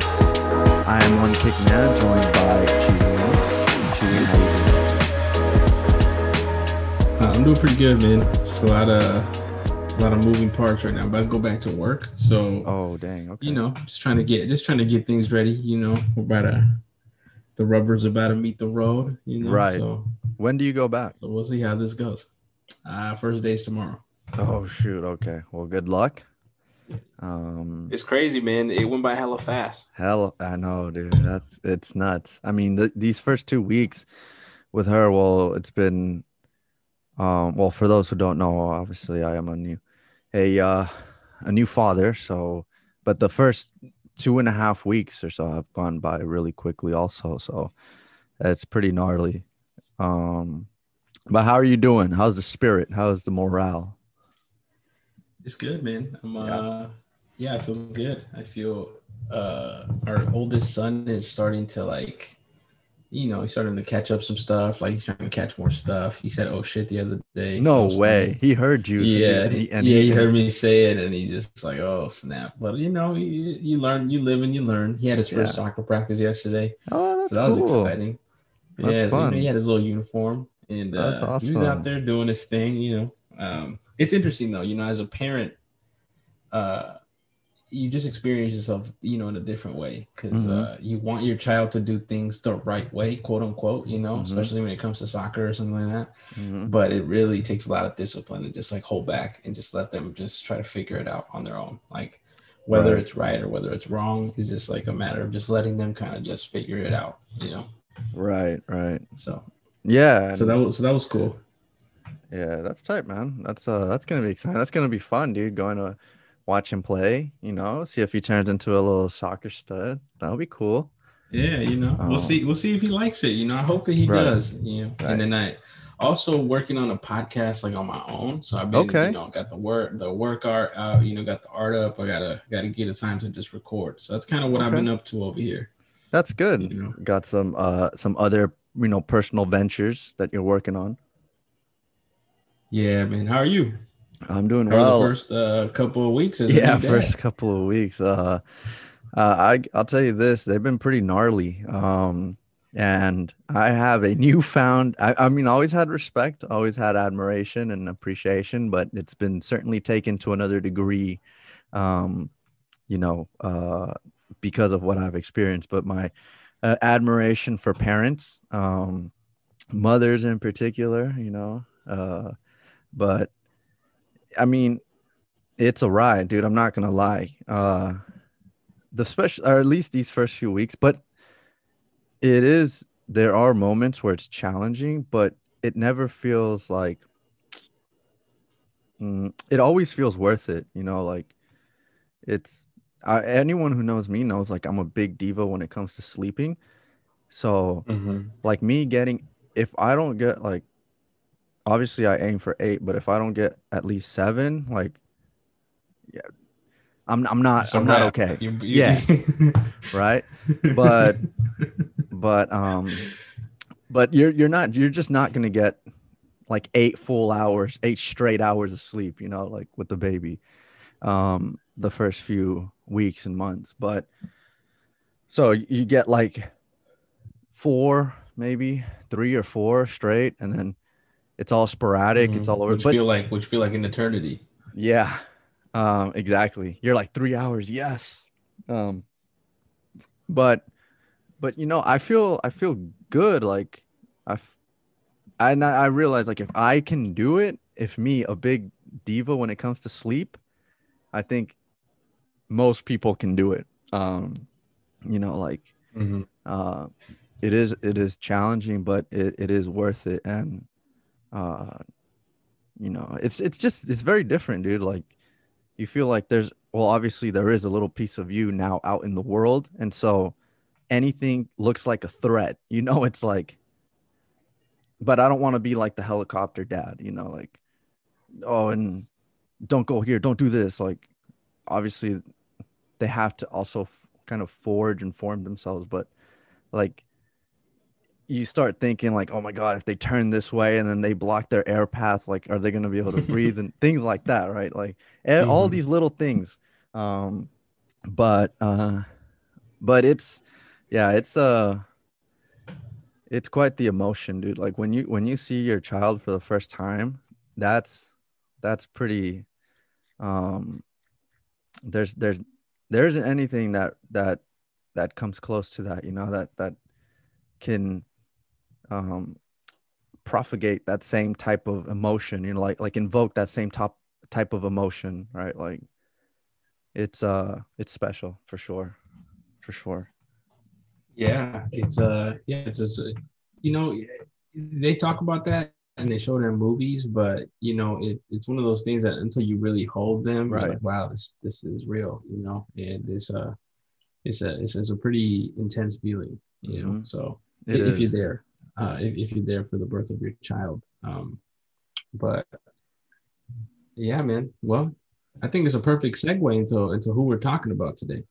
podcast. I am one kick man, joined by. Chewy, how you doing? Uh, I'm doing pretty good, man. It's a lot of it's a lot of moving parts right now. I'm about to go back to work, so Oh, dang. Okay. you know, just trying to get just trying to get things ready. You know, we're about to the rubber's about to meet the road. You know, Right. So, when do you go back? so we'll see how this goes. Uh, first day's tomorrow. Oh, shoot. Okay. Well, good luck. Um, It's crazy, man. It went by hella fast. hell, I know, dude. That's it's nuts. I mean, th- these first two weeks with her, well, it's been, um, well, for those who don't know, obviously, I am a new, a uh, a new father. So, but the first two and a half weeks or so have gone by really quickly, also. So, it's pretty gnarly. Um, but how are you doing? How's the spirit? How's the morale? It's good, man. I'm Yeah. uh yeah, I feel good. I feel uh our oldest son is starting to like you know, he's starting to catch up some stuff. Like he's trying to catch more stuff. He said, "Oh shit!" the other day. No So way. funny. He heard you. Yeah, and he- and yeah, he- he heard me say it, and he just like, "Oh snap!" But you know, you, you learn, you live, and you learn. He had his first Yeah. soccer practice yesterday, Oh, that's so that was exciting. That's yeah, so, you know, he had his little uniform, and uh, he was out there doing his thing. You know, um, it's interesting though. You know, as a parent, uh, you just experience yourself, you know, in a different way because Mhm. uh, you want your child to do things the right way, quote unquote. You know, Mhm. especially when it comes to soccer or something like that Mhm. but it really takes a lot of discipline to just like hold back and just let them just try to figure it out on their own like whether Right. it's right or whether it's wrong is just like a matter of just letting them kind of just figure it out you know Right, right. so Yeah. so that was so that was cool yeah, that's tight, man. That's uh that's gonna be exciting. That's gonna be fun, dude. Going to watch him play, you know, see if he turns into a little soccer stud. That'll be cool. yeah you know Oh. we'll see we'll see if he likes it you know i hope that he Right. does you know Right. and then i also working on a podcast like on my own so i've been Okay. you know got the work the work art out you know got the art up i gotta gotta get a time to just record so that's kind of what i've been up to over here That's good. you know Got some uh some other, you know, personal ventures that you're working on. Yeah man. How are you? I'm doing How well. the first uh, couple of weeks? Yeah first couple of weeks. Uh uh i i'll tell you this they've been pretty gnarly. Um and i have a newfound i, I mean always had respect always had admiration and appreciation but it's been certainly taken to another degree um you know uh because of what i've experienced. But my uh, admiration for parents um mothers in particular you know uh but i mean it's a ride, dude. I'm not gonna lie. Uh, the special, or at least these first few weeks, but it is. There are moments where it's challenging, but it never feels like. Mm, it always feels worth it, you know. Like, it's I, anyone who knows me knows like I'm a big diva when it comes to sleeping. So Mhm. like me getting if I don't get like obviously I aim for eight, but if I don't get at least seven, like yeah, I'm I'm not a I'm not okay. You- you- Yeah. Right? But but um but you're you're not you're just not gonna get like eight full hours, eight straight hours of sleep, you know, like with the baby. Um the first few weeks and months. But so you get like four, maybe three or four straight, and then it's all sporadic. It's Mhm. all over. Which But feel like which feel like an eternity. yeah, um, exactly. You're like three hours, yes. Um, but but you know, I feel I feel good. Like I, I and I I realize like if I can do it, if me a big diva when it comes to sleep, I think most people can do it. Um, you know, like uh it is it is challenging but it, it is worth it and uh you know it's it's just it's very different dude. Like you feel like there's well obviously there is a little piece of you now out in the world. And so anything looks like a threat you know it's like but i don't want to be like the helicopter dad you know like oh and don't go here don't do this. Like obviously they have to also f- kind of forge and form themselves but like you start thinking like oh my god if they turn this way and then they block their air path like are they going to be able to breathe? And things like that right? Like e- all Mhm. these little things. Um but uh but it's yeah it's uh it's quite the emotion dude. Like when you when you see your child for the first time that's that's pretty um there's there's there isn't anything that that that comes close to that you know that that can um propagate that same type of emotion you know like like invoke that same top type of emotion right? Like it's uh it's special for sure for sure. Yeah it's uh yeah it's just you know they talk about that and they show it in movies but you know it, it's one of those things that until you really hold them right. like, wow this this is real you know? And it's uh it's a it's, it's a pretty intense feeling you know? Mm-hmm. so it if is. you're there uh if, if you're there for the birth of your child um but yeah man well I think it's a perfect segue into into who we're talking about today.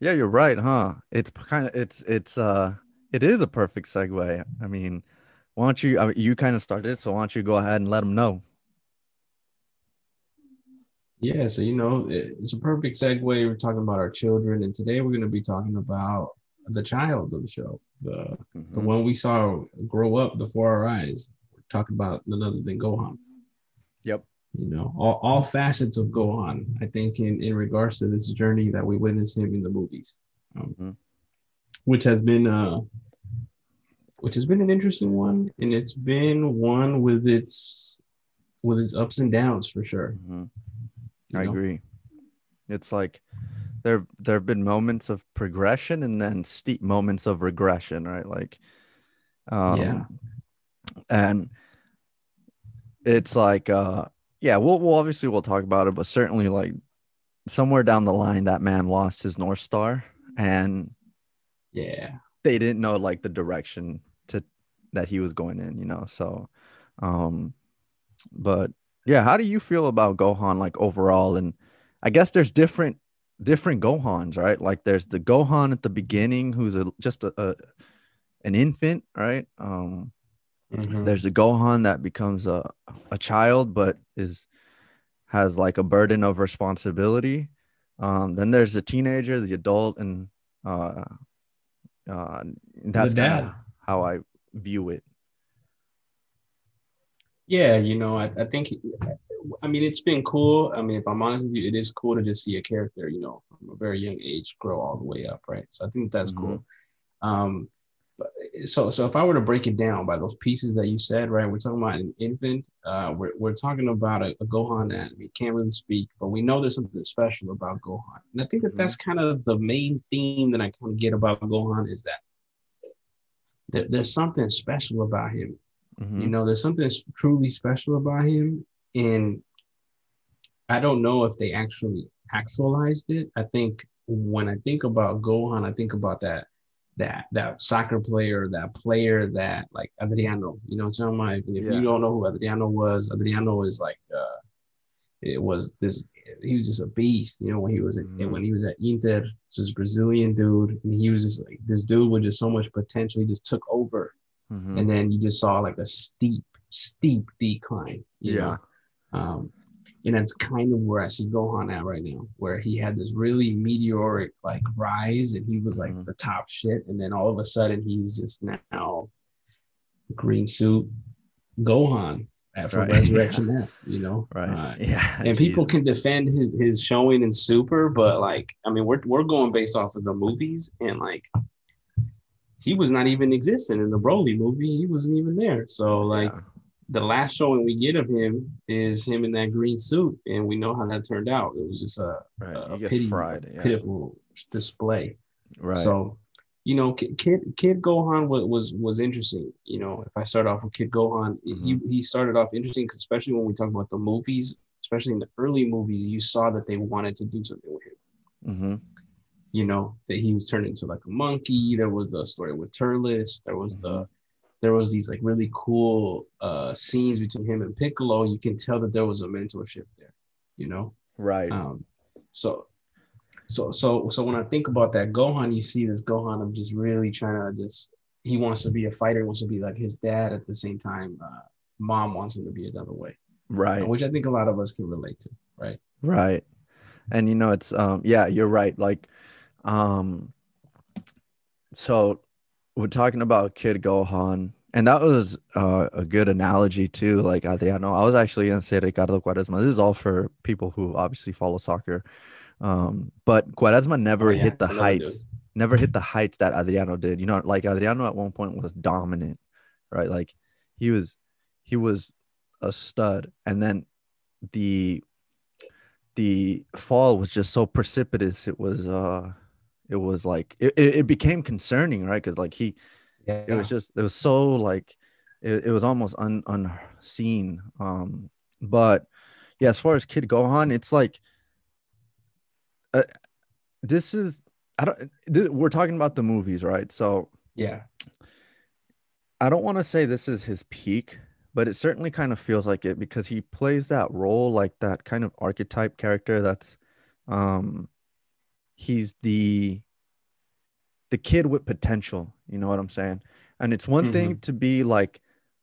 Yeah, you're right, huh? It's kind of it's it's uh it is a perfect segue. I mean, why don't you I mean, you kind of started, so why don't you go ahead and let them know? Yeah, so you know, it's a perfect segue. We're talking about our children, and today we're going to be talking about the child of the show, the mm-hmm. the one we saw grow up before our eyes. We're talking about none other than Gohan. Yep you know, all, all facets of Gohan, I think, in, in regards to this journey that we witnessed him in the movies, um, mm-hmm. which has been uh, which has been an interesting one, and it's been one with its with its ups and downs for sure. Mm-hmm. I know? agree. It's like there there have been moments of progression and then steep moments of regression, right? Like, um, yeah, and it's like uh yeah, we'll, we'll obviously we'll talk about it, but certainly like somewhere down the line, that man lost his north star, and yeah, they didn't know like the direction to that he was going in, you know. So, um, but yeah, how do you feel about Gohan like overall? And I guess there's different different Gohans, right? Like there's the Gohan at the beginning who's a just a, a an infant, right? Um, Mm-hmm. There's a Gohan that becomes a, a child, but is has like a burden of responsibility. Um, then there's the teenager, the adult, and uh, uh, that's how I view it. Yeah, you know, I, I think, I mean, it's been cool. I mean, if I'm honest with you, it is cool to just see a character, you know, from a very young age grow all the way up, right? So I think that's mm-hmm. cool. Um, so so if I were to break it down by those pieces that you said, right? We're talking about an infant. Uh, we're we're talking about a, a Gohan that we can't really speak, but we know there's something special about Gohan, and I think that mm-hmm. that's kind of the main theme that I kind of get about Gohan is that there, there's something special about him. Mm-hmm. You know, there's something truly special about him, and I don't know if they actually actualized it. I think when I think about Gohan, I think about that that that soccer player, that player that like Adriano, you know, so like if yeah. you don't know who Adriano was, Adriano is like uh it was this he was just a beast, you know, when he was at, mm-hmm. when he was at Inter, this Brazilian dude, and he was just like this dude with just so much potential, he just took over. Mm-hmm. And then you just saw like a steep, steep decline. yeah. Know? Um, and that's kind of where I see Gohan at right now, where he had this really meteoric like rise and he was like mm-hmm. the top shit. And then all of a sudden he's just now green suit Gohan for right. Resurrection F, you know? Right. Uh, yeah. And people can defend his his showing in Super, but like, I mean, we're we're going based off of the movies and like he was not even existing in the Broly movie. He wasn't even there. So like yeah the last showing we get of him is him in that green suit, and we know how that turned out. It was just a, right. a pity, fried, yeah. pitiful display. Right. So, you know, Kid Kid Gohan was was was interesting. You know, if I start off with Kid Gohan, mm-hmm. he he started off interesting, especially when we talk about the movies, especially in the early movies, you saw that they wanted to do something with him. Mm-hmm. You know, that he was turned into like a monkey. There was the story with Turles. There was mm-hmm. the there was these like really cool uh, scenes between him and Piccolo. You can tell that there was a mentorship there, you know. Right. Um, so, so, so, so when I think about that Gohan, you see this Gohan of just really trying to just he wants to be a fighter, wants to be like his dad at the same time. Uh, mom wants him to be another way. Right. Uh, which I think a lot of us can relate to. Right. Right. and you know it's um yeah you're right like um so we're talking about kid gohan and that was uh, a good analogy too like adriano i was actually going to say ricardo quaresma this is all for people who obviously follow soccer um but quaresma never Oh, yeah, hit the heights dude. never hit the heights that adriano did you know like adriano at one point was dominant right like he was he was a stud and then the the fall was just so precipitous it was uh it was like it, it became concerning right because like he Yeah. it was just it was so like it, it was almost un, unseen um but yeah as far as kid gohan it's like uh, this is i don't th- we're talking about the movies right so yeah. I don't want to say this is his peak, but it certainly kind of feels like it because he plays that role like that kind of archetype character that's um he's the the kid with potential, you know what I'm saying? And it's one thing mm-hmm. to be like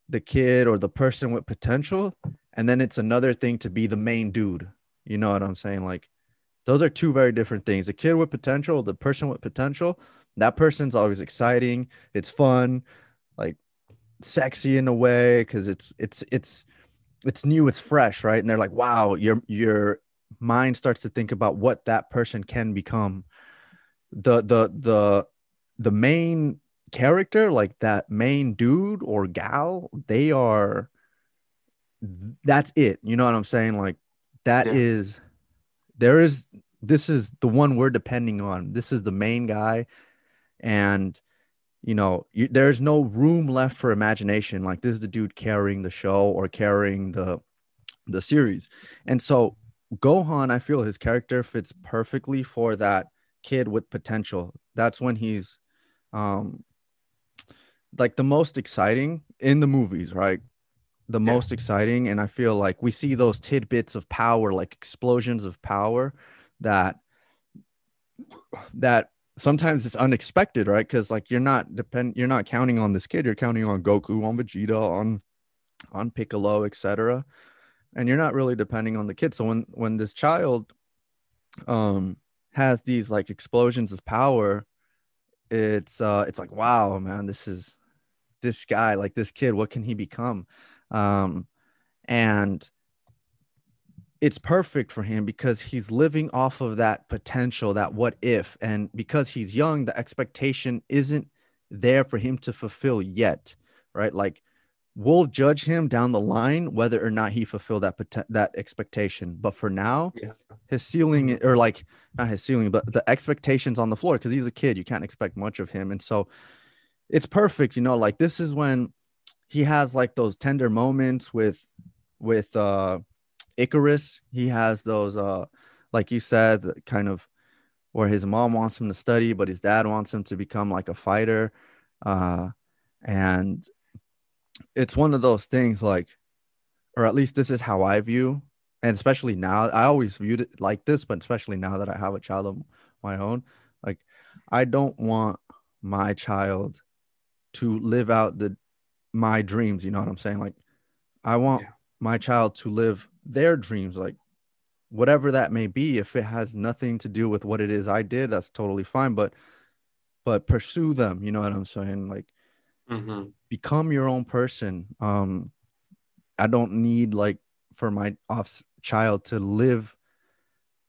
the kid or the person with potential, and then it's another thing to be the main dude. You know what I'm saying? Like those are two very different things. The kid with potential, the person with potential, that person's always exciting, it's fun, like sexy in a way because it's it's it's it's new it's fresh right and they're like wow your your mind starts to think about what that person can become. The the the the main character like that main dude or gal they are that's it. You know what i'm saying? Like that is Yeah. there is this is the one we're depending on. This is the main guy. And you know you, there's no room left for imagination. Like this is the dude carrying the show or carrying the the series. And so gohan i feel his character fits perfectly for that kid with potential. That's when he's um like the most exciting in the movies right? The Yeah. most exciting and i feel like we see those tidbits of power like explosions of power that that sometimes it's unexpected right? Because like you're not depend you're not counting on this kid you're counting on goku on vegeta on on piccolo etc and you're not really depending on the kid. So when when this child um has these like explosions of power it's uh it's like wow man this is this guy like this kid what can he become? Um and it's perfect for him because he's living off of that potential that what if. And because he's young the expectation isn't there for him to fulfill yet right? Like we'll judge him down the line whether or not he fulfilled that that expectation but for now Yeah. his ceiling or like not his ceiling but the expectations on the floor because he's a kid you can't expect much of him and so it's perfect you know like this is when he has like those tender moments with with uh Icarus. He has those uh like you said kind of where his mom wants him to study but his dad wants him to become like a fighter uh and it's one of those things like or at least this is how I view and especially now I always viewed it like this but especially now that I have a child of my own like I don't want my child to live out the my dreams you know what i'm saying like i want Yeah. my child to live their dreams like whatever that may be if it has nothing to do with what it is i did that's totally fine but but pursue them you know what i'm saying like Mhm. become your own person. Um i don't need like for my off child to live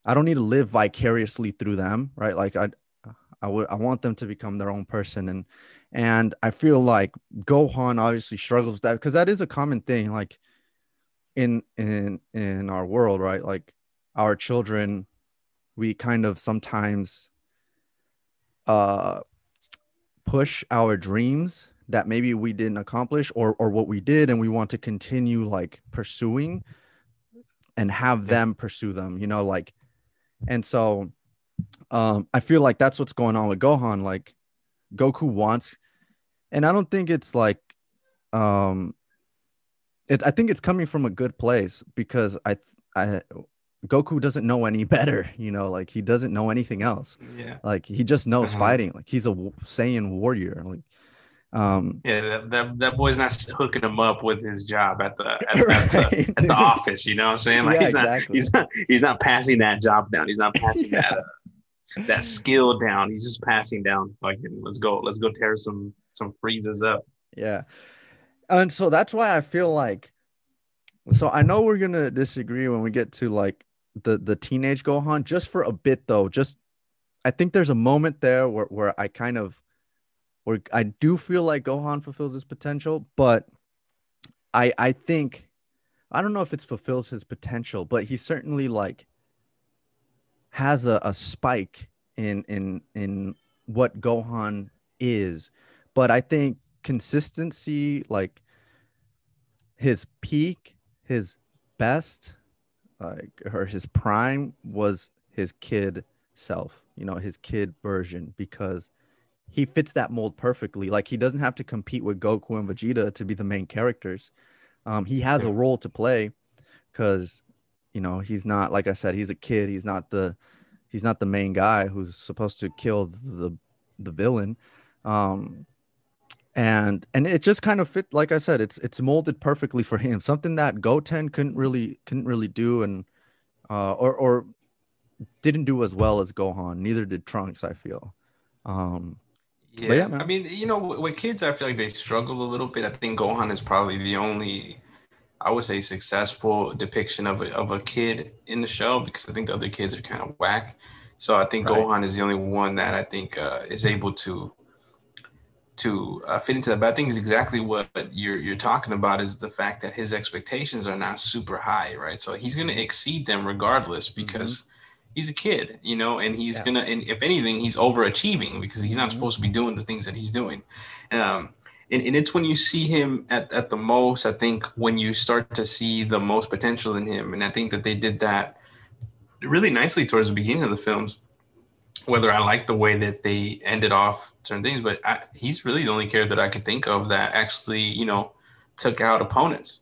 i don't need to live vicariously through them right? Like i i would i want them to become their own person. And and i feel like gohan obviously struggles with that because that is a common thing like in in in our world right? Like our children we kind of sometimes uh push our dreams that maybe we didn't accomplish or or what we did and we want to continue like pursuing and have them pursue them you know like and so um i feel like that's what's going on with gohan like goku wants and i don't think it's like um it, i think it's coming from a good place because i i goku doesn't know any better you know like he doesn't know anything else Yeah. like he just knows Uh-huh. fighting. Like he's a Saiyan warrior. Like Um, yeah, that, that, that boy's not hooking him up with his job at the at, right. at the, at the office. You know what I'm saying? Like Yeah, he's not exactly. he's not he's not passing that job down. He's not passing that uh, that skill down. He's just passing down. Like let's go let's go tear some some Friezas up. Yeah. And so that's why I feel like so I know we're gonna disagree when we get to like the the teenage Gohan just for a bit though. Just I think there's a moment there where, where I kind of where I do feel like Gohan fulfills his potential, but I I think I don't know if it's fulfills his potential, but he certainly like has a, a spike in in in what Gohan is. But I think consistency, like his peak, his best, like or his prime was his kid self, you know, his kid version, because he fits that mold perfectly. Like he doesn't have to compete with Goku and Vegeta to be the main characters. Um, he has a role to play because you know he's not like I said, he's a kid. He's not the he's not the main guy who's supposed to kill the the villain. Um, and and it just kind of fit like i said it's it's molded perfectly for him something that goten couldn't really couldn't really do and uh or or didn't do as well as gohan neither did trunks i feel um Yeah, yeah. I mean, you know, with kids, I feel like they struggle a little bit. I think Gohan is probably the only, I would say, successful depiction of a, of a kid in the show because I think the other kids are kind of whack. So I think Right. Gohan is the only one that I think uh, is able to to uh, fit into that. But I think is exactly what you're you're talking about is the fact that his expectations are not super high, right? So he's going to exceed them regardless because he's a kid, you know, and he's Yeah. gonna, and if anything, he's overachieving because he's not Mhm. supposed to be doing the things that he's doing. Um, and, and it's when you see him at, at the most, I think, when you start to see the most potential in him. And I think that they did that really nicely towards the beginning of the films. Whether I like the way that they ended off certain things, but I, he's really the only character that I could think of that actually, you know, took out opponents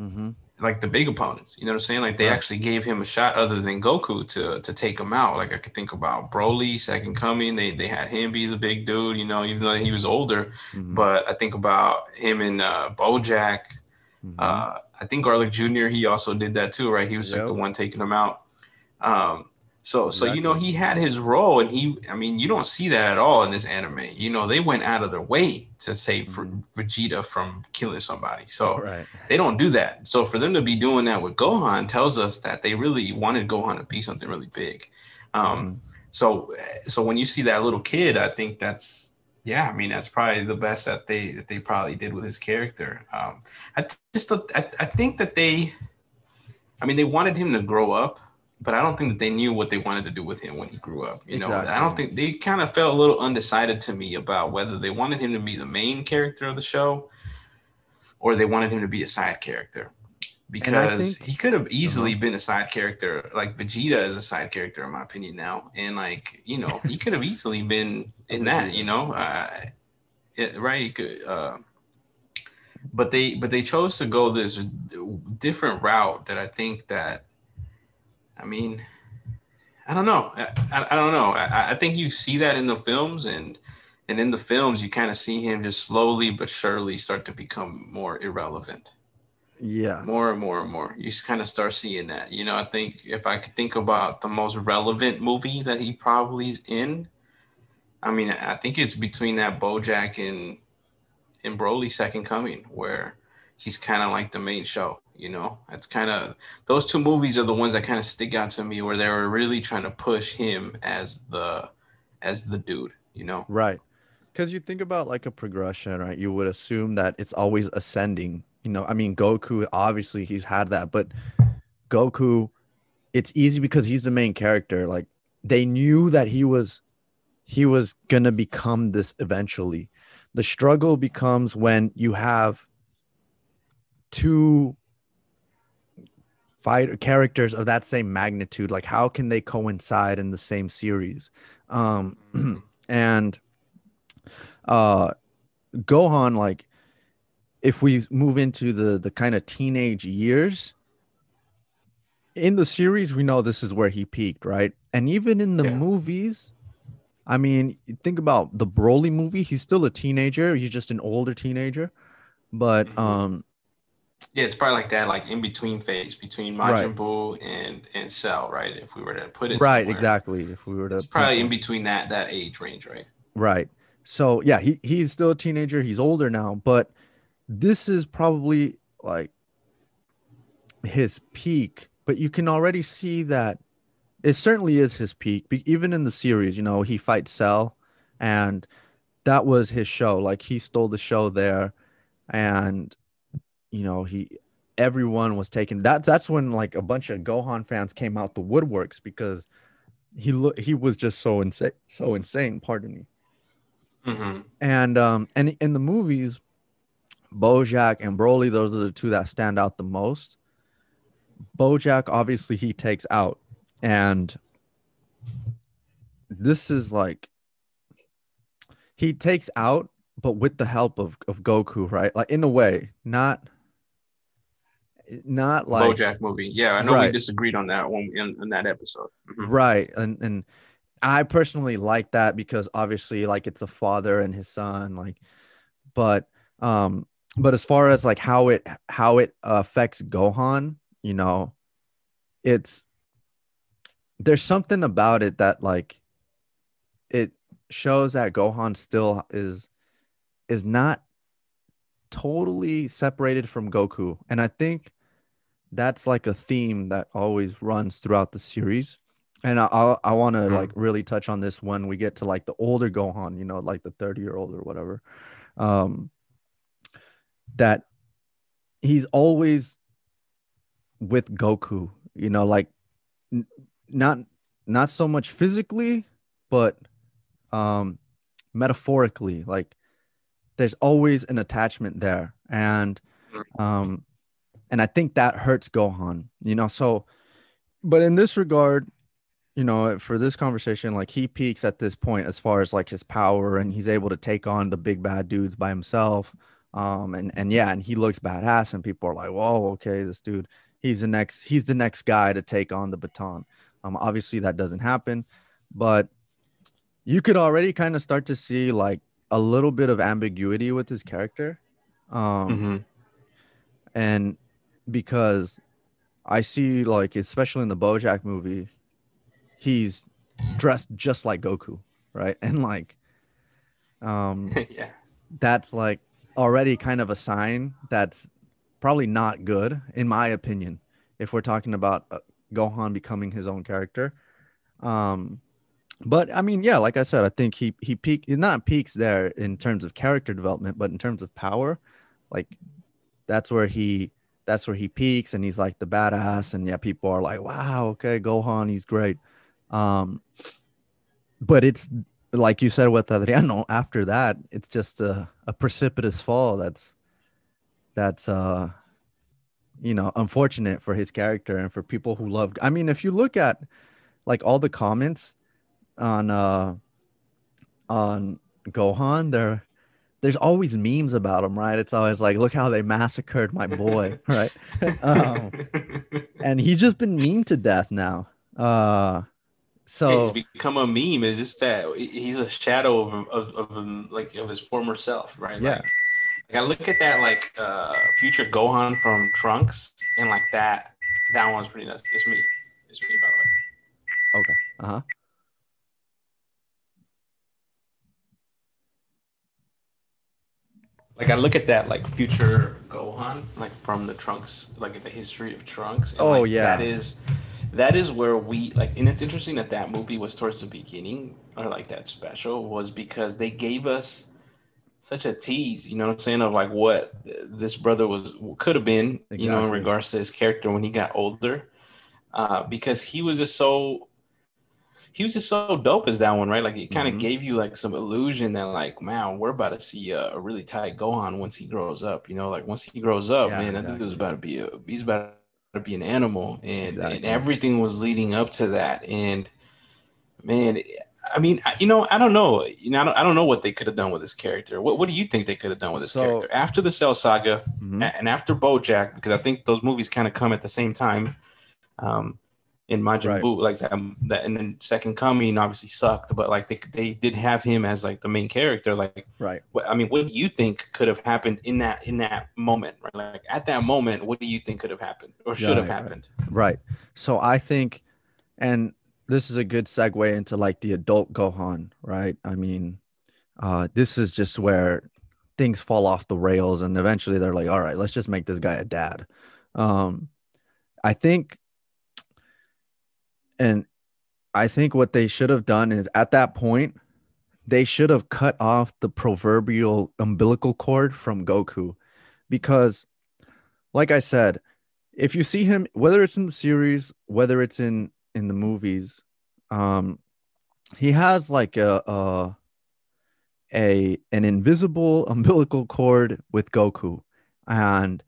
mhm. Like the big opponents. You know what I'm saying? Like they Right. actually gave him a shot other than Goku to to take him out. Like I could think about Broly, Second Coming. They they had him be the big dude. You know, even though he was older. Mhm. But I think about him and uh, BoJack. Mhm. Uh, I think Garlic Jr. He also did that too, right? He was like the one taking him out. Um, so so you know he had his role, and he I mean you don't see that at all in this anime. You know they went out of their way to save Mhm. Vegeta from killing somebody. So right they don't do that. So for them to be doing that with Gohan tells us that they really wanted Gohan to be something really big. Um, Mhm. So so when you see that little kid, I think that's yeah. I mean that's probably the best that they that they probably did with his character. Um, I just I, I think that they, I mean they wanted him to grow up. But I don't think that they knew what they wanted to do with him when he grew up. You know, I don't think they kind of felt a little undecided to me about whether they wanted him to be the main character of the show or they wanted him to be a side character. Because think- he could have easily been a side character like vegeta is a side character in my opinion now. And like you know he could have easily been in that you know? Uh, it, right he could uh, but they but they chose to go this different route that i think that i mean i don't know. I, I, I don't know. I, I think you see that in the films and and in the films you kind of see him just slowly but surely start to become more irrelevant. Yeah. more and more and more. You just kind of start seeing that. You know i think if i could think about the most relevant movie that he probably is in i mean i think it's between that bojack and and broly second coming where he's kind of like the main show you know it's kind of those two movies are the ones that kind of stick out to me where they were really trying to push him as the as the dude you know Right. Because you think about like a progression, right? You would assume that it's always ascending. You know, I mean, Goku, obviously, he's had that, but Goku, it's easy because he's the main character. Like, they knew that he was he was gonna become this eventually. The struggle becomes when you have two fighter characters of that same magnitude. Like, how can they coincide in the same series? Um, and uh gohan like if we move into the the kind of teenage years in the series we know this is where he peaked right and even in the Yeah. movies I mean, think about the Broly movie. He's still a teenager. He's just an older teenager, but Mhm. um, Yeah, it's probably like that, like in between phase between Right. Majin Buu and and Cell, right? If we were to put it right, somewhere. exactly. If we were to It's probably in between that that age range, right? Right. So yeah, he he's still a teenager. He's older now, but this is probably like his peak. But you can already see that it certainly is his peak. Even in the series, you know, he fights Cell, and that was his show. Like he stole the show there, and you know he everyone was taken. that. That's when like a bunch of Gohan fans came out the woodworks because he lo- he was just so insane, so insane. Pardon me Mm-hmm. and um and in the movies bojack and broly those are the two that stand out the most bojack obviously he takes out and this is like he takes out but with the help of, of goku right like in a way not not like BoJack movie. Yeah, I know we disagreed on that one in, in that episode. Mhm. right and and i personally like that because obviously like it's a father and his son like but um but as far as like how it how it affects gohan you know it's there's something about it that like it shows that gohan still is is not totally separated from goku and i think that's like a theme that always runs throughout the series. And i i, I want to Mhm. like really touch on this when we get to like the older gohan you know like the 30 year old or whatever. Um that he's always with goku you know like n- not not so much physically but um metaphorically. Like there's always an attachment there. And um and i think that hurts gohan you know? So but in this regard you know for this conversation like he peaks at this point as far as like his power and he's able to take on the big bad dudes by himself. Um and and yeah and he looks badass and people are like whoa okay this dude he's the next he's the next guy to take on the baton. Um obviously that doesn't happen but you could already kind of start to see like a little bit of ambiguity with his character. Um Mhm. and because I see like especially in the BoJack movie, he's dressed just like Goku, right? And like, um, yeah. that's like already kind of a sign that's probably not good in my opinion. If we're talking about uh, Gohan becoming his own character, um, but I mean, yeah, like I said, I think he he peak not peaks there in terms of character development, but in terms of power, like that's where he that's where he peaks and he's like the badass and yeah people are like wow okay gohan he's great. Um but it's like you said with adriano after that it's just a, a precipitous fall that's that's uh you know unfortunate for his character and for people who love i mean if you look at like all the comments on uh on gohan they're there's always memes about him, right? It's always like, look how they massacred my boy, right? um, and he's just been memed to death now. Uh, Yeah, so he's become a meme. It's just that he's a shadow of of, of him, like of his former self, right? Yeah. Like, like I look at that like uh future Gohan from Trunks, and like that that one's pretty nuts. It's me. It's me, by the way. okay, uh huh, Like I look at that like future Gohan, like from the Trunks, like the history of Trunks. and, Oh, like, yeah. that is that is where we like, and it's interesting that that movie was towards the beginning, or like that special was because they gave us such a tease. You know what I'm saying of like what this brother was could have been. You know, in regards to his character when he got older, uh, because he was just so he was just so dope as that one, right? Like it kind of Mhm. gave you like some illusion that like, man, we're about to see a, a really tight Gohan once he grows up. You know, like once he grows up, Yeah, man, I think it was about to be a he's about to be an animal, and and everything was leading up to that. And man, I mean, I- you know, I don't know, you know, I don't, I don't know what they could have done with this character. What what do you think they could have done with this So- character after the Cell Saga? Mhm. And after BoJack, because I think those movies kind of come at the same time. Um, in Majin Right. Buu, like that, that, and then Second Coming obviously sucked, but like they they did have him as like the main character. Like, Right. what, I mean, what do you think could have happened in that in that moment? Right, like at that moment, what do you think could have happened or should have Right, right. happened? Right. So I think, and this is a good segue into like the adult Gohan, right? I mean, uh, this is just where things fall off the rails, and eventually they're like, all right, let's just make this guy a dad. Um, I think, and I think what they should have done is at that point, they should have cut off the proverbial umbilical cord from Goku. Because, like I said, if you see him whether it's in the series whether it's in in the movies um he has like a a, a an invisible umbilical cord with goku. And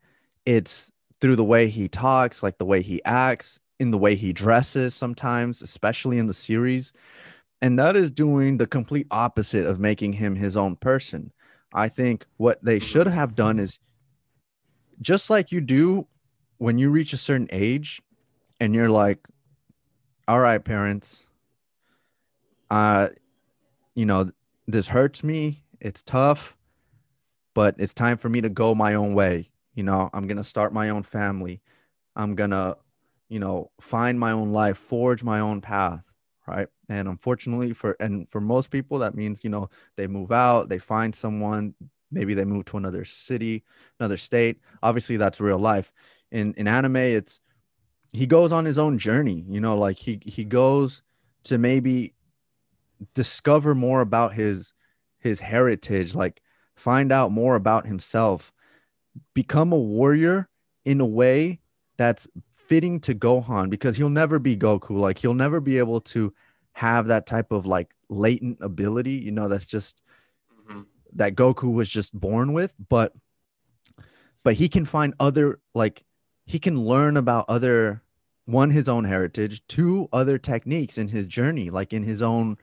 it's through the way he talks like the way he acts in the way he dresses sometimes especially in the series. And that is doing the complete opposite of making him his own person. I think what they should have done is just like you do when you reach a certain age and you're like all right parents uh you know this hurts me. It's tough but it's time for me to go my own way. You know i'm going to start my own family. I'm going to you know find my own life forge my own path right? And unfortunately for and for most people that means you know they move out they find someone maybe they move to another city another state. Obviously that's real life. In in anime it's he goes on his own journey you know like he he goes to maybe discover more about his his heritage like find out more about himself become a warrior in a way that's fitting to Gohan because he'll never be Goku like he'll never be able to have that type of like latent ability you know that's just Mhm. that Goku was just born with, but but he can find other like he can learn about other one his own heritage, two other techniques in his journey, like in his own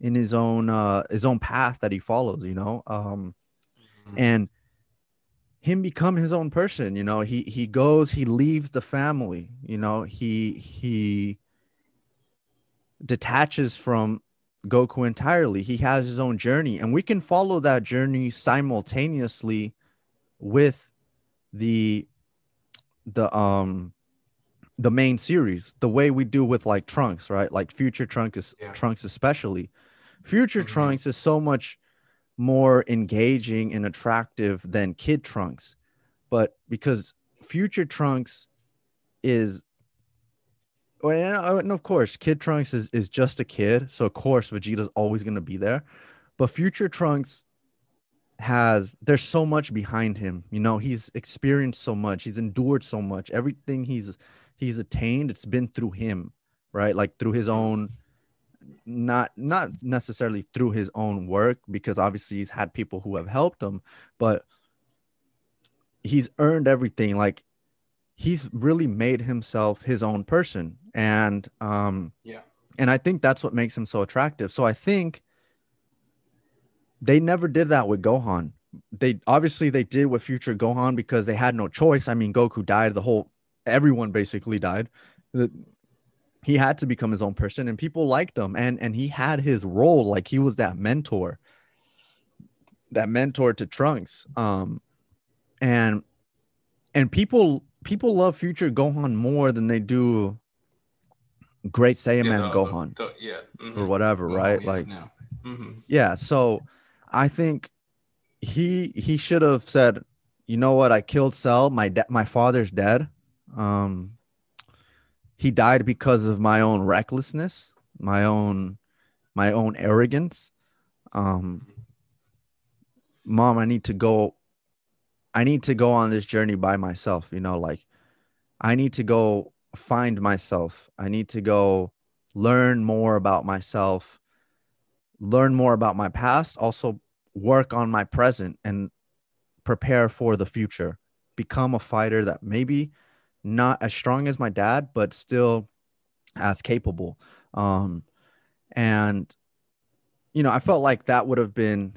in his own uh his own path that he follows, you know. Um Mhm. and him become his own person, you know. He he goes, he leaves the family, you know. He he detaches from Goku entirely. He has his own journey, and we can follow that journey simultaneously with the the um the main series, the way we do with like Trunks, right? Like Future Trunks, is, Yeah. Trunks especially. Future Mhm. Trunks is so much more engaging and attractive than Kid Trunks, but because Future Trunks is well, and, uh, and of course, Kid Trunks is, is just a kid, so of course Vegeta's always gonna be there. But Future Trunks has there's so much behind him. You know, he's experienced so much, he's endured so much. Everything he's he's attained, it's been through him, right? Like through his own not not necessarily through his own work, because obviously he's had people who have helped him, but he's earned everything. Like he's really made himself his own person. And um Yeah. and i think that's what makes him so attractive. So i think they never did that with gohan. They obviously they did with future gohan because they had no choice. I mean goku died the whole everyone basically died. The- he had to become his own person and people liked him and and he had his role like he was that mentor that mentor to trunks um and and people people love future gohan more than they do great saiyaman Yeah, the- the- gohan the- yeah. mhm. or whatever right yeah, like no. Mhm. yeah so i think he he should have said you know what i killed cell my da- my father's dead um he died because of my own recklessness my own my own arrogance um mom i need to go i need to go on this journey by myself you know like i need to go find myself i need to go learn more about myself learn more about my past, also work on my present and prepare for the future. Become a fighter that maybe not as strong as my dad, but still as capable. Um, and you know, I felt like that would have been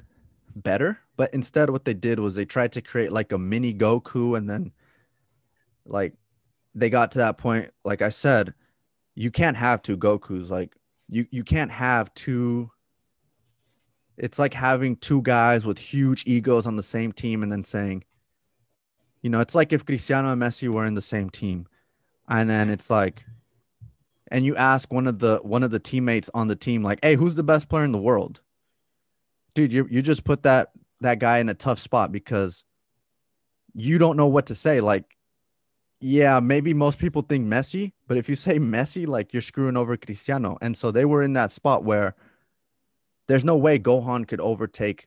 better, but instead, what they did was they tried to create like a mini Goku, and then like they got to that point, like I said, you can't have two Gokus. Like you you can't have two. It's like having two guys with huge egos on the same team and then saying, you know, it's like if Cristiano and Messi were in the same team, and then it's like, and you ask one of the one of the teammates on the team, like, hey, who's the best player in the world? Dude, you you just put that that guy in a tough spot because you don't know what to say. Like, yeah, maybe most people think Messi, but if you say Messi, like you're screwing over Cristiano. And so they were in that spot where there's no way Gohan could overtake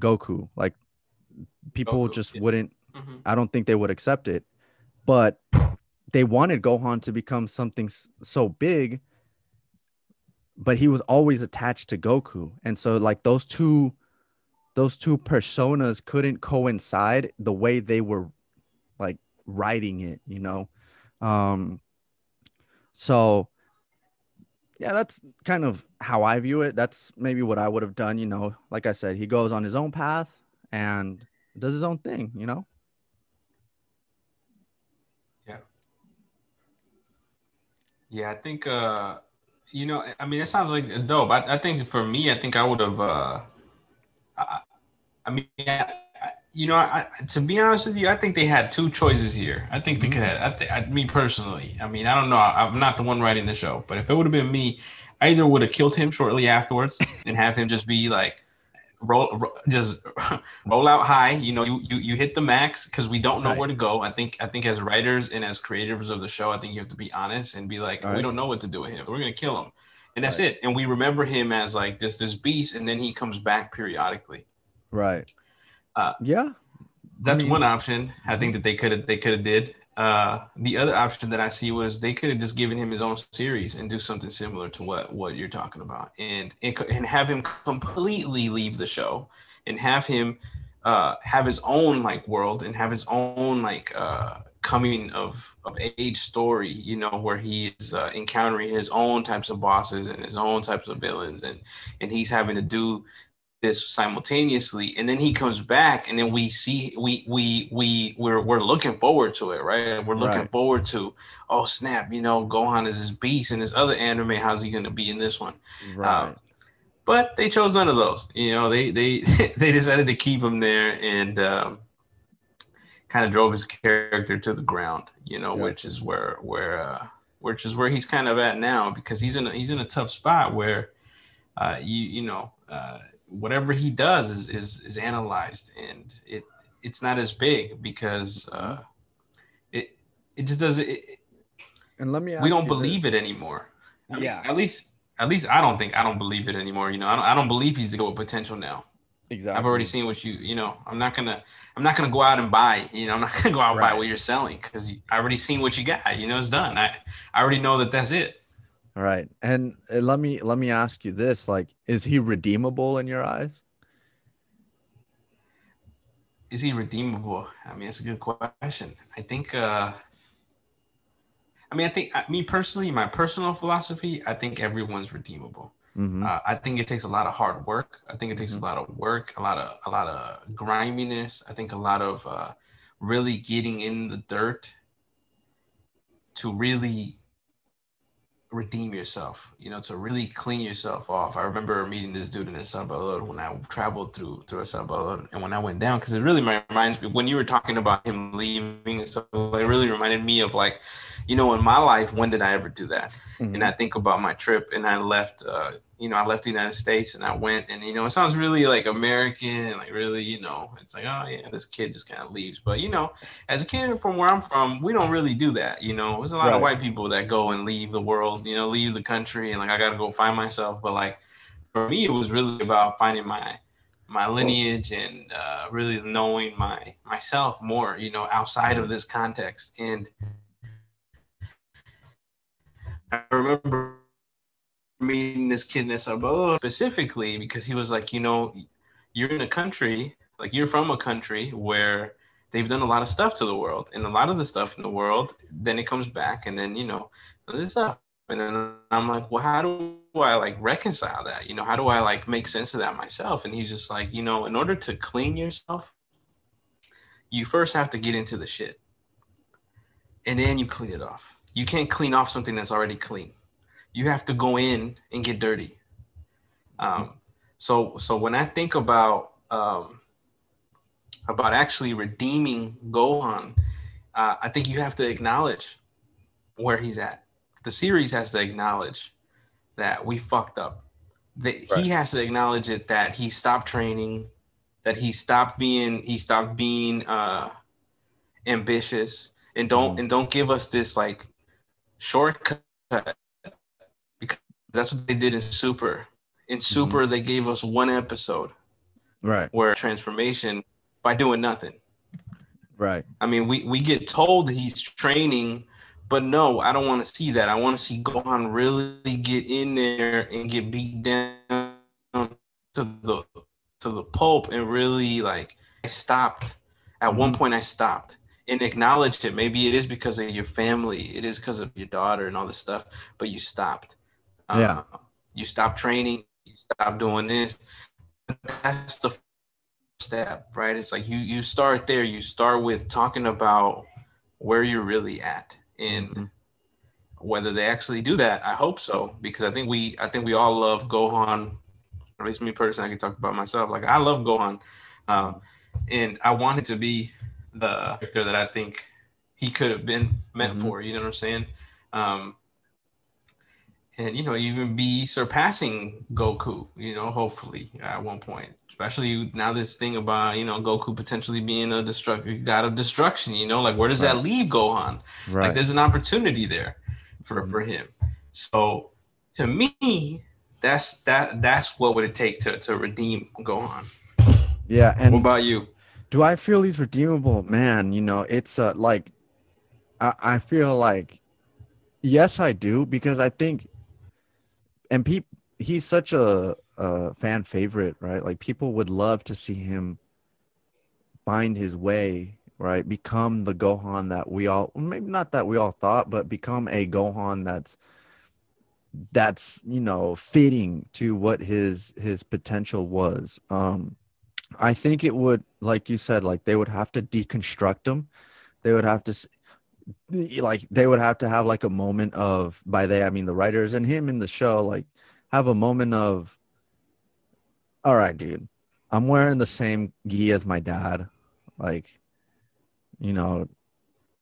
Goku. Like people Goku, just yeah. wouldn't Mhm. I don't think they would accept it. But they wanted Gohan to become something so big, but he was always attached to Goku. And so like those two those two personas couldn't coincide the way they were like writing it, you know. Um so yeah, that's kind of how I view it. That's maybe what I would have done, you know. Like I said, he goes on his own path and does his own thing, you know. Yeah, I think uh you know, I mean, it sounds like dope. I, I think for me, I think I would have. uh I, I mean, I, you know, I, to be honest with you, I think they had two choices here. I think they could have. I, th- I, me personally, I mean, I don't know. I'm not the one writing the show, but if it would have been me, I either would have killed him shortly afterwards and have him just be like. Roll, ro- just roll out high. You know, you you, you hit the max because we don't know Right. where to go. I think I think as writers and as creators of the show, I think you have to be honest and be like, we don't know what to do with him. We're gonna kill him, and that's it. And we remember him as like this this beast, and then he comes back periodically. Right. Uh, yeah. That's mean- one option. I think that they could have they could have did. Uh, the other option that I see was they could have just given him his own series and do something similar to what what you're talking about, and and, and have him completely leave the show, and have him uh, have his own like world and have his own like uh, coming of of age story. You know, where he is uh, encountering his own types of bosses and his own types of villains, and and he's having to do this simultaneously and then he comes back and then we see we we we we're, we're looking forward to it right we're looking Right. forward to oh snap you know gohan is this beast in this other anime how's he going to be in this one Right. but they chose none of those you know they they they decided to keep him there and um kind of drove his character to the ground you know Yeah. which is where where uh which is where he's kind of at now because he's in a, he's in a tough spot where uh you you know uh whatever he does is is, is analyzed and it it's not as big because uh it it just doesn't it, and let me ask we don't believe this. it anymore. At Yeah. Least, at least, at least I don't think I don't believe it anymore. You know, I don't, I don't believe he's the goal potential now. Exactly. I've already seen what you, you know, I'm not gonna, I'm not gonna go out and buy. You know, I'm not gonna go out and buy what you're selling because I already seen what you got. You know, it's done. I, I already know that that's it. All right. And uh, let me let me ask you this: like, is he redeemable in your eyes? Is he redeemable? I mean, it's a good question. I think. uh I mean, I think me personally, my personal philosophy, I think everyone's redeemable. Mm-hmm. Uh, I think it takes a lot of hard work. I think it takes Mhm. a lot of work, a lot of a lot of griminess. I think a lot of uh, really getting in the dirt to really redeem yourself. You know, to really clean yourself off. I remember meeting this dude in El Salvador when I traveled through through El Salvador, and when I went down, because it really reminds me when you were talking about him leaving and stuff. It really reminded me of like, you know, in my life, when did I ever do that? Mm-hmm. and I think about my trip and I left uh you know I left the United States and I went and you know it sounds really like American and like really you know it's like oh yeah this kid just kind of leaves. But you know as a kid from where I'm from we don't really do that you know? There's a lot of white people that go and leave the world you know leave the country and like I got to go find myself. But like for me it was really about finding my my lineage and uh, really knowing my myself more you know outside of this context. And I remember meeting this kid in El Salvador specifically because he was like, you know, you're in a country, like you're from a country where they've done a lot of stuff to the world. And a lot of the stuff in the world, then it comes back and then, you know, this stuff. And then I'm like, well, how do I like reconcile that? You know, how do I like make sense of that myself? And he's just like, you know, in order to clean yourself, you first have to get into the shit. And then you clean it off. You can't clean off something that's already clean you have to go in and get dirty. Um, so so when I think about um, about actually redeeming Gohan, uh, I think you have to acknowledge where he's at. The series has to acknowledge that we fucked up. That Right. he has to acknowledge it that he stopped training, that he stopped being he stopped being uh, ambitious, and don't Mhm. and don't give us this like shortcut that's what they did in Super. In Super, they gave us one episode Right. where transformation by doing nothing. Right. I mean, we we get told he's training, but no, I don't want to see that. I want to see Gohan really get in there and get beat down to the to the pulp and really like I stopped. At one Mhm. point I stopped and acknowledged it. Maybe it is because of your family, it is because of your daughter and all this stuff, but you stopped. Yeah. Uh, you stop training, you stop doing this. That's the step, right? It's like you you start there. You start with talking about where you're really at, and Mhm. whether they actually do that. I hope so because I think we I think we all love Gohan. At least me personally, I can talk about myself. Like I love Gohan, um, and I wanted to be the character that I think he could have been meant Mhm. for. You know what I'm saying? Um, and you know even be surpassing Goku. You know, hopefully at one point. Especially now, this thing about you know Goku potentially being a destruct god of destruction. You know, like where does that Right. leave Gohan? Like there's an opportunity there for Mhm. for him. So to me, that's that that's what would it take to to redeem Gohan. Yeah. And what about you? do I feel he's redeemable? Man, you know, it's uh, like I, I feel like yes, I do because I think and he's such a, a fan favorite, right? Like people would love to see him find his way, right? Become the Gohan that we all maybe not that we all thought, but become a Gohan that's that's you know fitting to what his his potential was. Um I think it would, like you said, like they would have to deconstruct him. They would have to, like, they would have to have like a moment of, by they, I mean the writers and him in the show, like, have a moment of, all right, dude, I'm wearing the same gi as my dad. Like, you know,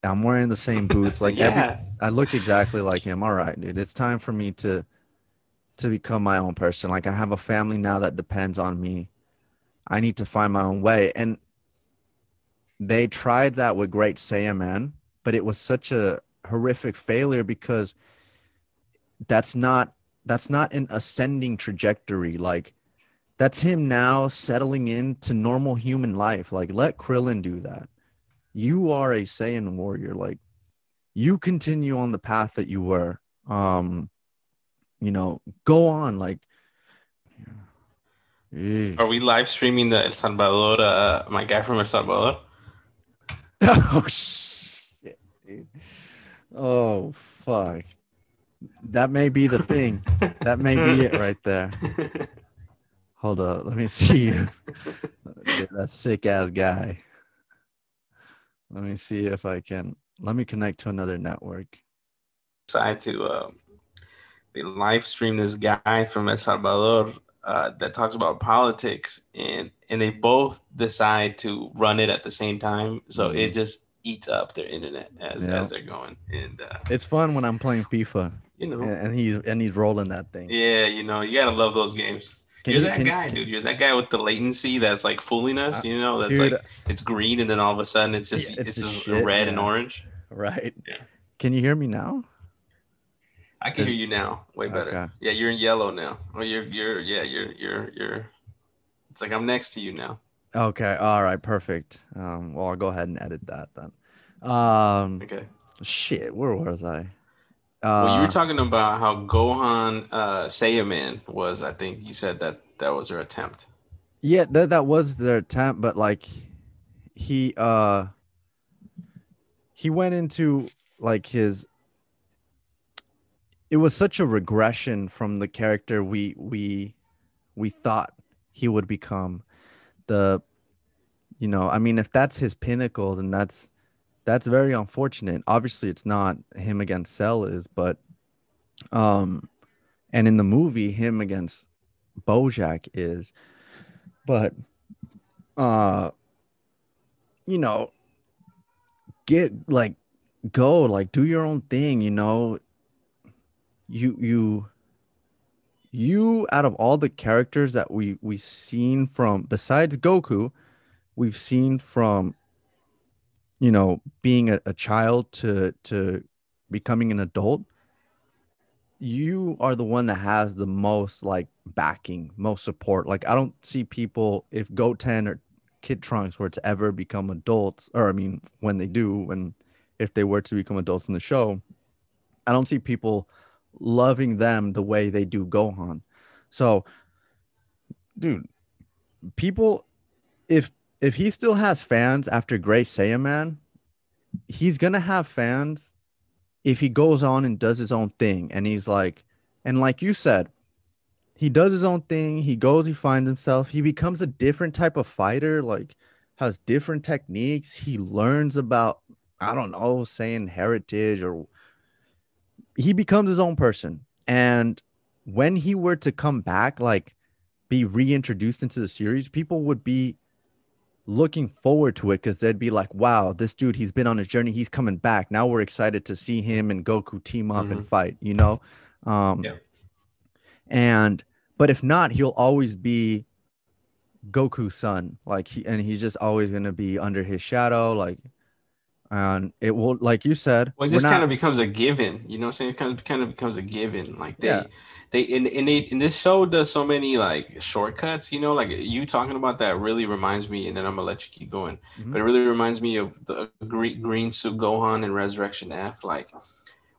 I'm wearing the same boots. Like, every, yeah, I look exactly like him. All right, dude. It's time for me to to become my own person. Like I have a family now that depends on me. I need to find my own way. And they tried that with Great Saiyaman, but it was such a horrific failure because that's not that's not an ascending trajectory. Like that's him now settling into normal human life. Like let Krillin do that. You are a Saiyan warrior. Like you continue on the path that you were. Um, you know, go on. Like, are we live streaming the El Salvador? Uh, my guy from El Salvador. oh shit, dude. Oh fuck. That may be the thing. That may be it right there. Hold up, let me see. Dude, that sick ass guy. Let me see if I can. Let me connect to another network. Decide to uh, they live stream this guy from El Salvador uh, that talks about politics, and and they both decide to run it at the same time, so it just eats up their internet as Yeah. as they're going, and uh, It's fun when I'm playing FIFA you know, and, and he's and he's rolling that thing. yeah, you know, you gotta love those games. Can You're you- that can- guy, dude. You're that guy with the latency that's like fooling us. Uh, You know, that's dude, like it's green, and then all of a sudden it's just it's, it's just shit, red and orange. right? Yeah. Can you hear me now? I can hear you now, way better. Okay. Yeah, you're in yellow now. Or you're you're yeah you're you're you're. It's like I'm next to you now. Okay. All right. Perfect. Um, well, I'll go ahead and edit that then. Um, Okay. shit. Where was I? Uh, well, you were talking about how Gohan uh, Saiyaman was. I think you said that that was her attempt. yeah, that that was their attempt, but like, he uh, he went into like his. It was such a regression from the character we we we thought he would become. The, you know, I mean, if that's his pinnacle, then that's that's very unfortunate. Obviously, it's not him against Cell is, but um, and in the movie, him against Bojack is, but uh, you know, get like go like do your own thing. You know, you you you out of all the characters that we we've seen from besides Goku, we've seen from you know being a, a child to to becoming an adult you are the one that has the most like backing most support. Like i don't see people if goten or kid trunks were to ever become adults or i mean when they do when if they were to become adults in the show i don't see people loving them the way they do gohan so dude people if if he still has fans after Great Saiyaman, he's gonna have fans if he goes on and does his own thing. And he's like, and like you said, he does his own thing. He goes, he finds himself. He becomes a different type of fighter, like has different techniques. He learns about, I don't know, Saiyan heritage or he becomes his own person. And when he were to come back, like be reintroduced into the series, people would be looking forward to it because they'd be like, wow, this dude, he's been on his journey. He's coming back. Now we're excited to see him and Goku team up mm-hmm. and fight, you know? Um, yeah. And, but if not, he'll always be Goku's son. Like, he, and he's just always going to be under his shadow. Like, and it will, like you said, well, it just not, kind of becomes a given, you know what I'm saying? It kind of, kind of becomes a given. Like, they, yeah they and, and they and this show does so many like shortcuts you know like you talking about that really reminds me and then i'm gonna let you keep going mm-hmm. but it really reminds me of the green, green suit gohan and resurrection f like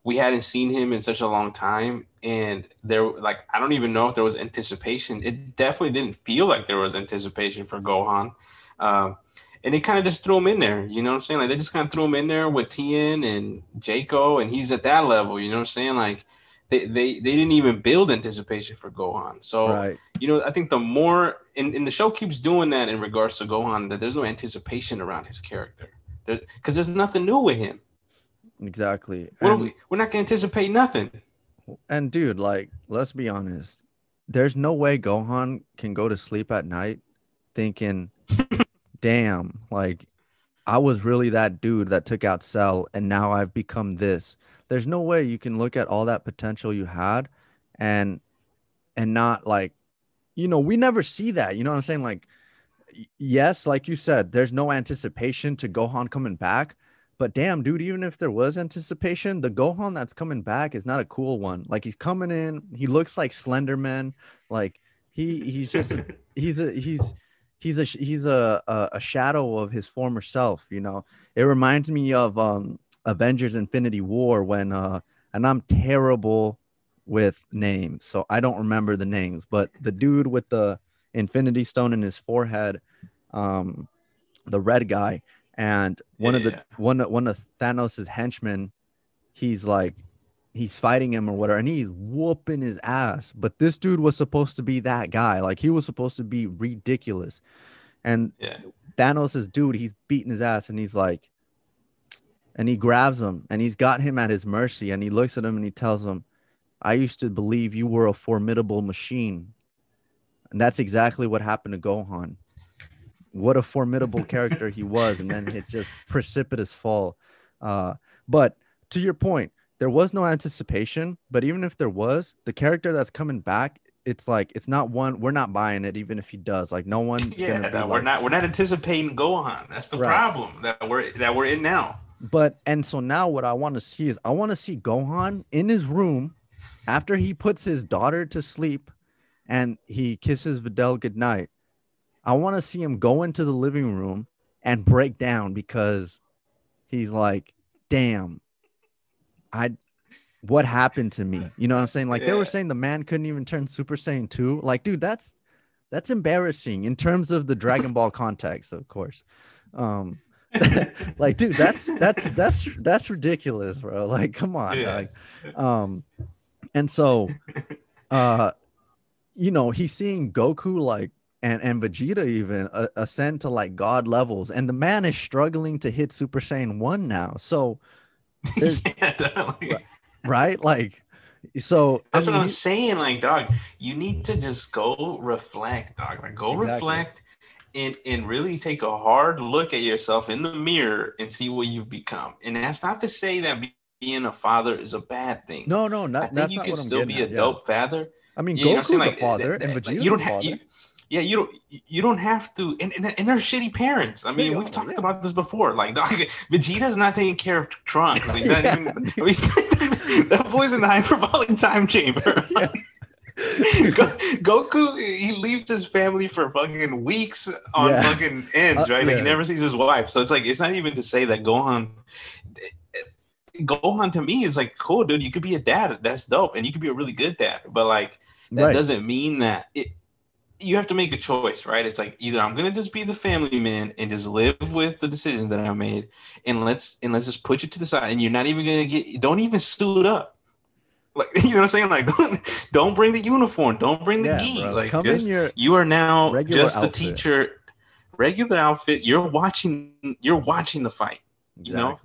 we hadn't seen him in such a long time and there like i don't even know if there was anticipation it definitely didn't feel like there was anticipation for gohan um, and they kind of just threw him in there you know what i'm saying like they just kind of threw him in there with tien and Jaco, and he's at that level you know what i'm saying like they, they they didn't even build anticipation for Gohan. So right. you know, I think the more and, and the show keeps doing that in regards to Gohan, that there's no anticipation around his character. Because there, there's nothing new with him. Exactly. We're, we, we're not gonna anticipate nothing. And dude, like, let's be honest. There's no way Gohan can go to sleep at night thinking, damn, like I was really that dude that took out Cell and now I've become this. There's no way you can look at all that potential you had and and not like you know we never see that you know what i'm saying? Like yes like you said there's no anticipation to gohan coming back but damn dude even if there was anticipation the gohan that's coming back is not a cool one. Like he's coming in he looks like slenderman like he he's just he's a he's he's a he's a, a, a shadow of his former self you know it reminds me of um Avengers Infinity War when uh and I'm terrible with names, so I don't remember the names, but the dude with the Infinity Stone in his forehead, um, the red guy, and one yeah, of the yeah. one one of Thanos's henchmen, he's like he's fighting him or whatever, and he's whooping his ass. But this dude was supposed to be that guy, like he was supposed to be ridiculous. And yeah. Thanos' dude, he's beating his ass, and he's like, and he grabs him and he's got him at his mercy and he looks at him and he tells him i used to believe you were a formidable machine and that's exactly what happened to gohan what a formidable character he was and then it just precipitous fall uh, but to your point there was no anticipation but even if there was the character that's coming back it's like it's not one we're not buying it even if he does like no one yeah no, we're like, not we're not anticipating gohan that's the right. problem that we're that we're in now but and so now what I want to see is I want to see Gohan in his room after he puts his daughter to sleep and he kisses Videl goodnight. I want to see him go into the living room and break down because he's like, damn, I what happened to me? You know what I'm saying? Like yeah. they were saying the man couldn't even turn Super Saiyan 2. Like, dude, that's that's embarrassing in terms of the Dragon Ball context, of course. Um, like, dude, that's that's that's that's ridiculous, bro. Like, come on. Yeah. Like, um, and so uh you know, he's seeing Goku like and and Vegeta even uh, ascend to like god levels, and the man is struggling to hit Super Saiyan one now. So, yeah, right, like So That's I what mean, I'm saying. Like, dog, you need to just go reflect, dog. Like, go Exactly. reflect and and really take a hard look at yourself in the mirror and see what you've become. And that's not to say that being a father is a bad thing. no, no, I not think that's you can still be a yeah. dope father. I mean, Yeah, you know what Goku's a father, th- and Vegeta's you don't have father. you, yeah, you don't you don't have to and, and, and they're shitty parents. I mean, we've talked about this before. Like dog, Vegeta's not taking care of Trunks. He's not Yeah. That boy's in the hyperbolic time chamber. Yeah. Goku, he leaves his family for fucking weeks on Yeah. fucking ends, Uh, right? Like he never sees his wife. So it's like it's not even to say that Gohan. Gohan to me is like cool, dude. You could be a dad. That's dope, and you could be a really good dad. But like that Right. doesn't mean that it. You have to make a choice, right? It's like either I'm gonna just be the family man and just live with the decisions that I made, and let's and let's just put you to the side, and you're not even gonna get. Don't even suit up. Like you know what I'm saying? Like don't don't bring the uniform. Don't bring the Yeah, gi. bro. Like Come just, you are now just the outfit. teacher, regular outfit. You're watching. You're watching the fight. you know?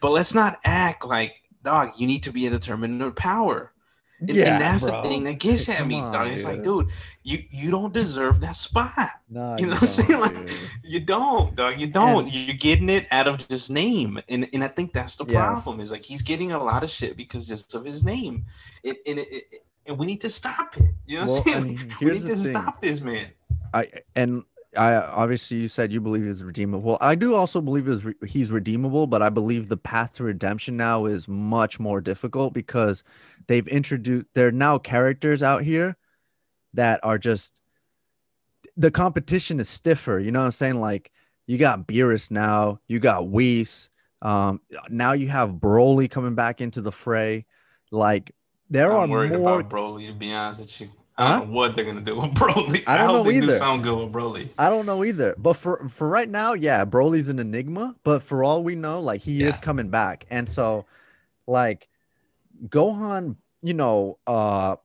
But let's not act like dog. You need to be a tournament of power. And, yeah, and that's bro. the thing that gets Hey, at me, on, It's like, dude. you you don't deserve that spot. Nah, you know what I'm saying? Like. You don't, dog. You don't. You're getting it out of just name, and and I think that's the Yes. problem. Is like he's getting a lot of shit because just of his name, and and, it, it- and we need to stop it. You know Well, what I'm saying? we need to thing. stop this man. I and I obviously you said you believe he's redeemable. Well, I do also believe he's, re- he's redeemable, but I believe the path to redemption now is much more difficult because they've introduced there are now characters out here that are just the competition is stiffer. You know what I'm saying? Like you got Beerus now, you got Whis. um, now you have Broly coming back into the fray. Like there I'm are worried more about Broly. To be honest with you, I Huh? don't know what they're gonna do with Broly. I don't hope know they do either. sound good with Broly. I don't know either. But for for right now, yeah, Broly's an enigma. But for all we know, like he is coming back. And so like Gohan, you know, uh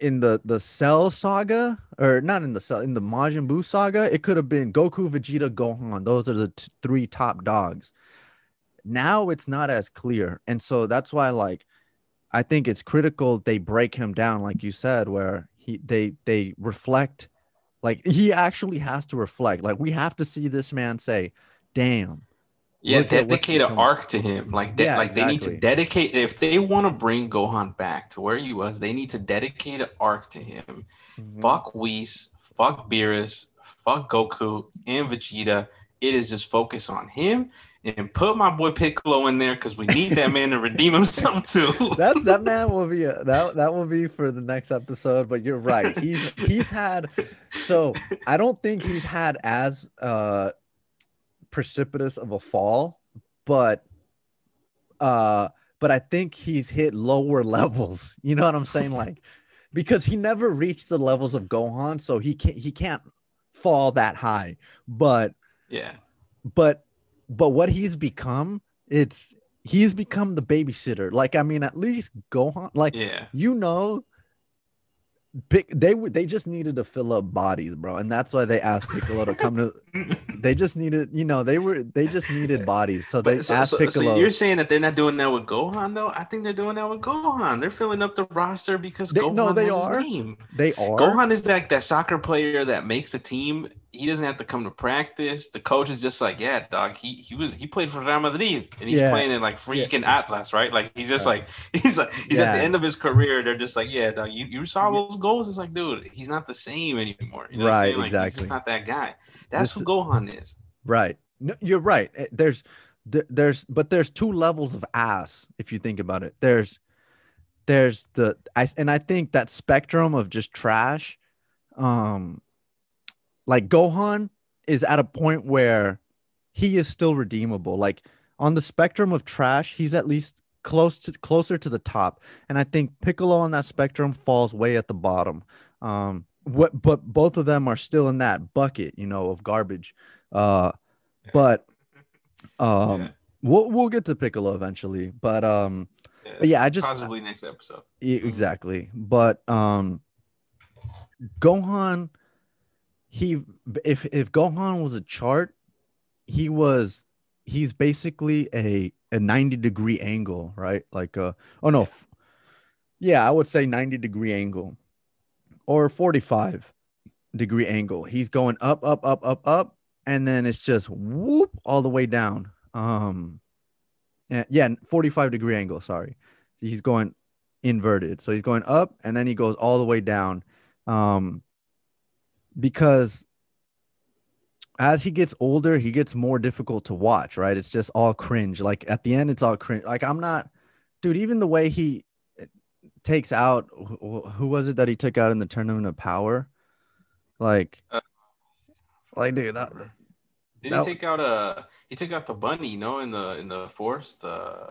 in the the Cell saga, or not in the Cell, in the Majin Buu saga, it could have been Goku, Vegeta, Gohan. Those are the t- three top dogs. Now it's not as clear. And so that's why like I think it's critical they break him down, like you said, where he they they reflect like he actually has to reflect. Like we have to see this man say, "Damn, Yeah, dedicate an arc to him. Like, de- Yeah, like they need to dedicate. If they want to bring Gohan back to where he was, they need to dedicate an arc to him. Mhm. Fuck Whis, fuck Beerus, fuck Goku and Vegeta. It is just focus on him and put my boy Piccolo in there because we need that man to redeem himself too. that that man will be a, that that will be for the next episode. But you're right. He's he's had so I don't think he's had as uh precipitous of a fall, but uh but I think he's hit lower levels. You know what I'm saying? Like because he never reached the levels of Gohan, so he can't he can't fall that high. But yeah, but but what he's become, it's he's become the babysitter. Like I mean, at least Gohan, like yeah. you know, pick they would they just needed to fill up bodies, bro, and that's why they asked Piccolo to come to. They just needed, you know, they were they just needed bodies, so they so, asked so, Piccolo. So you're saying that they're not doing that with Gohan though? I think they're doing that with Gohan. They're filling up the roster because They- Gohan no, they has are. his name. they are Gohan is like that soccer player that makes the team. He doesn't have to come to practice. The coach is just like, yeah, dog. He he was he played for Real Madrid and he's Yeah. playing in like freaking Atlas, right? Like he's just Right. like he's like he's at the end of his career. They're just like, yeah, dog. You, you saw those goals? It's like, dude, he's not the same anymore. You know what I'm Right, saying? Like, He's exactly. just not that guy. That's This- who Gohan is. Right. No, you're right. Eh, There's there's but there's two levels of ass if you think about it. There's there's the I and I think that spectrum of just trash um like Gohan is at a point where he is still redeemable. Like on the spectrum of trash, he's at least close to closer to the top. And I think Piccolo on that spectrum falls way at the bottom. Um what but both of them are still in that bucket, you know, of garbage. Uh but um Yeah. we'll we'll get to Piccolo eventually. But um Yeah. but yeah, I just Possibly next episode. Exactly but um gohan he if if gohan was a chart he was he's basically a a 90 degree angle right like uh oh no f- yeah, I would say 90 degree angle or 45 degree angle. He's going up, up, up, up, up, and then it's just whoop all the way down. Um, yeah, yeah, 45 degree angle. Sorry, he's going inverted. So he's going up and then he goes all the way down. Um, because as he gets older, he gets more difficult to watch, right? It's just all cringe. Like at the end, it's all cringe. Like I'm not, dude, even the way he takes out who was it that he took out in the tournament of power? Like, uh, like dude, that, did that, he take out a he took out the bunny, no, in the in the forest? The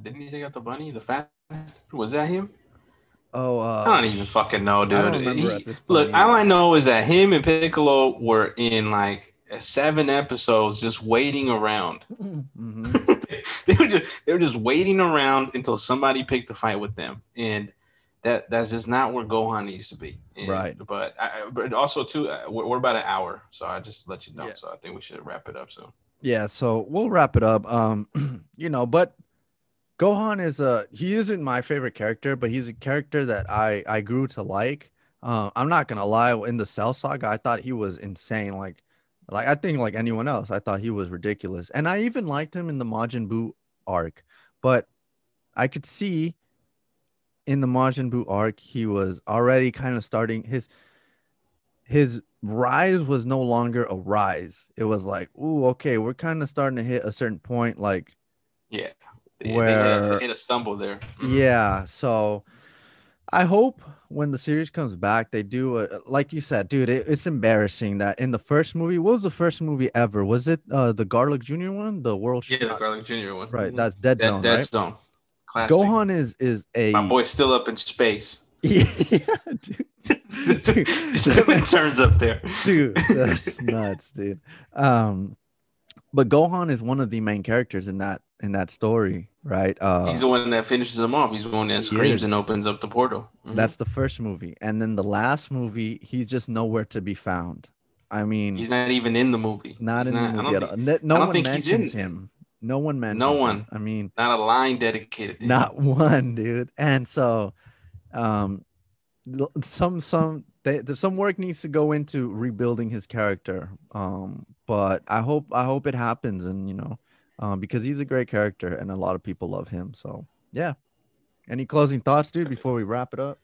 didn't he take out the bunny? The fast was that him? Oh, uh, I don't even fucking know, dude. He, look, all I know is that him and Piccolo were in like seven episodes just waiting around. Mm-hmm. they were just they were just waiting around until somebody picked a fight with them, and that that's just not where Gohan needs to be. And, right. But I, but also too, uh, we're, we're, about an hour, so I just let you know. Yeah. So I think we should wrap it up soon. Yeah. So we'll wrap it up. Um, you know, but Gohan is a he isn't my favorite character, but he's a character that I I grew to like. Uh, I'm not gonna lie. In the Cell Saga, I thought he was insane. Like, like I think like anyone else, I thought he was ridiculous, and I even liked him in the Majin Buu arc. But I could see in the Majin Buu arc, he was already kind of starting his his rise was no longer a rise. It was like, ooh, okay, we're kind of starting to hit a certain point. Like, yeah, where they hit a stumble there. Mm-hmm. Yeah, so I hope when the series comes back, they do a, like you said, dude. It, it's embarrassing that in the first movie, what was the first movie ever? Was it uh the Garlic Jr. one, the World? Yeah, the Garlic Jr. one. Right, mm-hmm. that's Dead, Dead Zone. Dead right? Zone. Classic. Gohan is is a my boy's still up in space. yeah, dude. it turns up there, dude. That's nuts, dude. Um, but Gohan is one of the main characters in that in that story, right? Uh, he's the one that finishes them off. He's the one that screams and opens up the portal. Mm-hmm. That's the first movie, and then the last movie, he's just nowhere to be found. I mean, he's not even in the movie. Not he's in not, the movie at all. No, no one mentions him. No one mentions. No one. Him. I mean, not a line dedicated. not him. one, dude. And so, um, some some they, some work needs to go into rebuilding his character. Um, but I hope I hope it happens, and you know, um, because he's a great character and a lot of people love him. So yeah. Any closing thoughts, dude, before we wrap it up?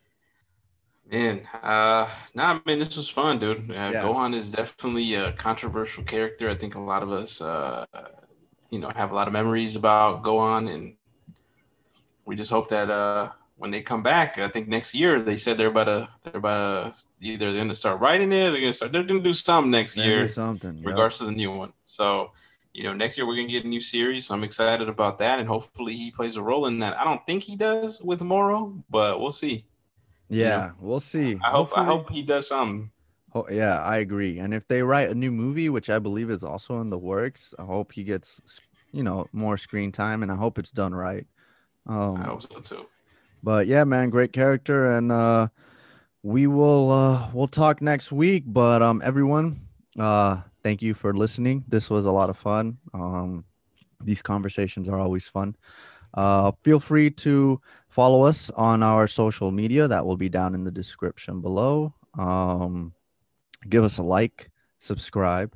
Man, uh, nah, man, this was fun, dude. Uh, yeah. Gohan is definitely a controversial character. I think a lot of us, uh, you know, have a lot of memories about Gohan, and we just hope that uh, when they come back, I think next year they said they're about to they're about to either they're gonna start writing it, they're gonna start they're gonna do something next year, something, in regards to the new one. So, you know, next year we're gonna get a new series. So I'm excited about that, and hopefully he plays a role in that. I don't think he does with Moro, but we'll see. Yeah, you know? we'll see. I hope hopefully. I hope he does something. Oh, yeah, I agree. And if they write a new movie, which I believe is also in the works, I hope he gets, you know, more screen time, and I hope it's done right. Um, I hope so too. But yeah, man, great character, and uh, we will uh, we'll talk next week. But um, everyone, uh, thank you for listening. This was a lot of fun. Um, these conversations are always fun. Uh, feel free to follow us on our social media. That will be down in the description below. Um, give us a like, subscribe.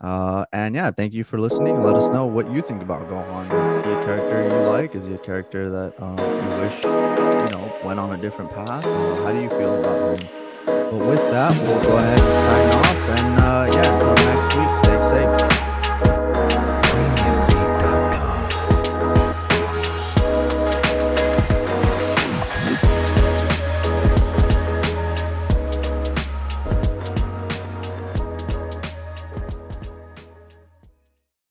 Uh, and yeah, thank you for listening. Let us know what you think about Gohan. Is he a character you like? Is he a character that um, you wish you know went on a different path? Uh, how do you feel about him? But with that, we'll go ahead and sign off. And uh, yeah, until next week, stay safe.